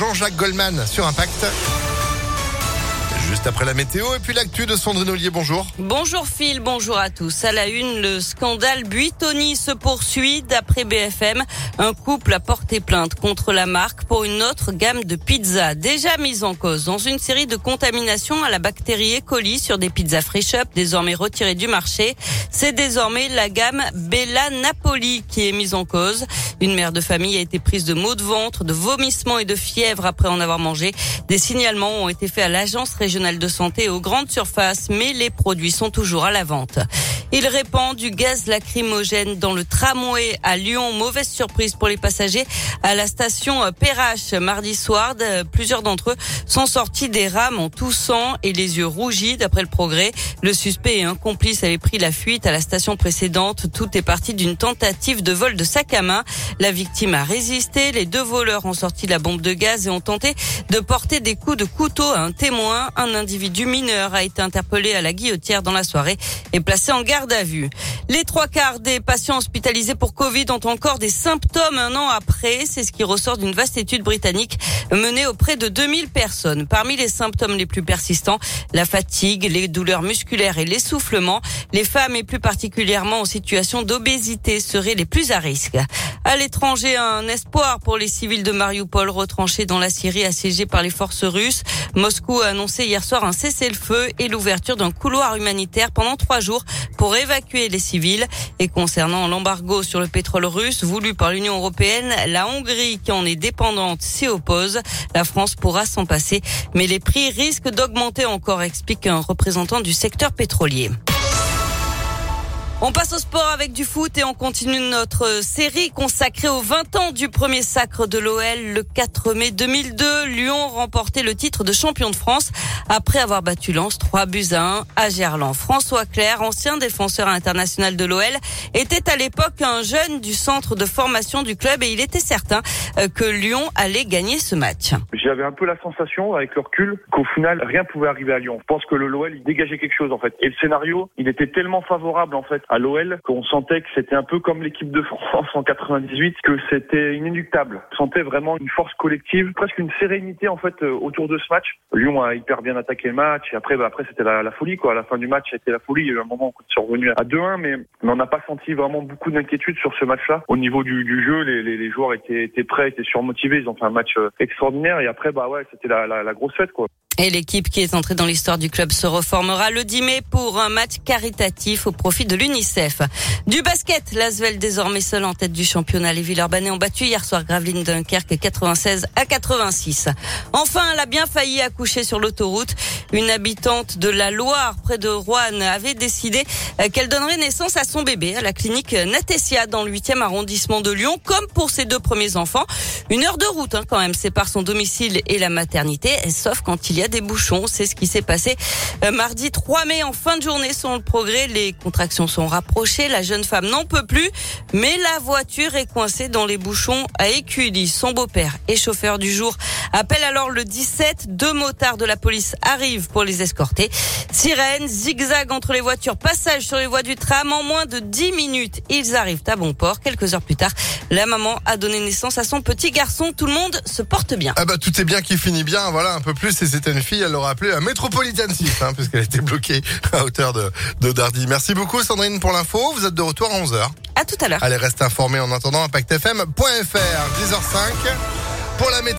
Jean-Jacques Goldman sur Impact. Juste après la météo et puis l'actu de Sandrine Ollier, bonjour. Bonjour Phil, bonjour à tous. À la une, le scandale Buitoni se poursuit. D'après BFM, un couple a porté plainte contre la marque pour une autre gamme de pizzas déjà mise en cause dans une série de contaminations à la bactérie E. coli sur des pizzas Fresh Up désormais retirées du marché. C'est désormais la gamme Bella Napoli qui est mise en cause. Une mère de famille a été prise de maux de ventre, de vomissements et de fièvre après en avoir mangé. Des signalements ont été faits à l'agence régionale de santé aux grandes surfaces, mais les produits sont toujours à la vente. Il répand du gaz lacrymogène dans le tramway à Lyon. Mauvaise surprise pour les passagers à la station Perrache mardi soir. Plusieurs d'entre eux sont sortis des rames en toussant et les yeux rougis. D'après le progrès, le suspect et un complice avaient pris la fuite à la station précédente. Tout est parti d'une tentative de vol de sac à main. La victime a résisté. Les deux voleurs ont sorti la bombe de gaz et ont tenté de porter des coups de couteau à un témoin. Un individu mineur a été interpellé à la guillotière dans la soirée et placé en garde Les trois quarts des patients hospitalisés pour Covid ont encore des symptômes un an après. C'est ce qui ressort d'une vaste étude britannique menée auprès de 2000 personnes. Parmi les symptômes les plus persistants, la fatigue, les douleurs musculaires et l'essoufflement. Les femmes et plus particulièrement en situation d'obésité seraient les plus à risque. À l'étranger, un espoir pour les civils de Mariupol retranchés dans la Syrie assiégée par les forces russes. Moscou a annoncé hier soir un cessez-le-feu et l'ouverture d'un couloir humanitaire pendant trois jours pour évacuer les civils. Et concernant l'embargo sur le pétrole russe voulu par l'Union européenne, la Hongrie, qui en est dépendante, s'y oppose. La France pourra s'en passer, mais les prix risquent d'augmenter encore, explique un représentant du secteur pétrolier. On passe au sport avec du foot et on continue notre série consacrée aux 20 ans du premier sacre de l'OL le 4 mai 2002. Lyon remportait le titre de champion de France après avoir battu Lens 3 buts à 1 à Gerland. François Claire, ancien défenseur international de l'OL, était à l'époque un jeune du centre de formation du club et il était certain euh, que Lyon allait gagner ce match. J'avais un peu la sensation avec le recul qu'au final rien pouvait arriver à Lyon. Je pense que le l'OL il dégageait quelque chose en fait et le scénario il était tellement favorable en fait à l'OL qu'on sentait que c'était un peu comme l'équipe de France en 98, que c'était inéluctable. On sentait vraiment une force collective, presque une sérénité en fait euh, autour de ce match. Lyon a hyper bien attaqué le match et après bah, après c'était la, folie quoi. À la fin du match c'était la folie. Il y a eu un moment où on est revenu à 2-1 mais, on n'a pas senti vraiment beaucoup d'inquiétude sur ce match-là. Au niveau du, jeu, les, joueurs étaient, prêts, étaient surmotivés. Ils ont fait un match euh, extraordinaire et après bah ouais c'était la grosse fête quoi. Et l'équipe qui est entrée dans l'histoire du club se reformera le 10 mai pour un match caritatif au profit de l'UNICEF. Du basket, l'Asvel désormais seul en tête du championnat. Les Villeurbanais ont battu hier soir Gravelines Dunkerque 96 à 86. Enfin, elle a bien failli accoucher sur l'autoroute. route Une habitante de la Loire, près de Rouen, avait décidé euh, qu'elle donnerait naissance à son bébé à la clinique Natessia dans le 8e arrondissement de Lyon, comme pour ses deux premiers enfants. Une heure de route hein, quand même sépare son domicile et la maternité, sauf quand il y a des bouchons. C'est ce qui s'est passé euh, mardi 3 mai en fin de journée. Sans le progrès, les contractions sont rapprochées. La jeune femme n'en peut plus, mais la voiture est coincée dans les bouchons à Écully. Son beau-père et chauffeur du jour appelle alors le 17. Deux motards de la police arrivent pour les escorter. Sirène, zigzag entre les voitures, passage sur les voies du tram. En moins de 10 minutes, ils arrivent à bon port. Quelques heures plus tard, la maman a donné naissance à son petit garçon. Tout le monde se porte bien. Ah bah tout est bien qui finit bien. Voilà un peu plus. Et c'était une fille. Elle l'aura appelée la Metropolitan 6, hein, puisqu'elle était bloquée à hauteur de, de Dardy. Merci beaucoup Sandrine pour l'info. Vous êtes de retour à 11h. À tout à l'heure. Allez, reste informé en attendant impactfm.fr. 10h05 pour la météo.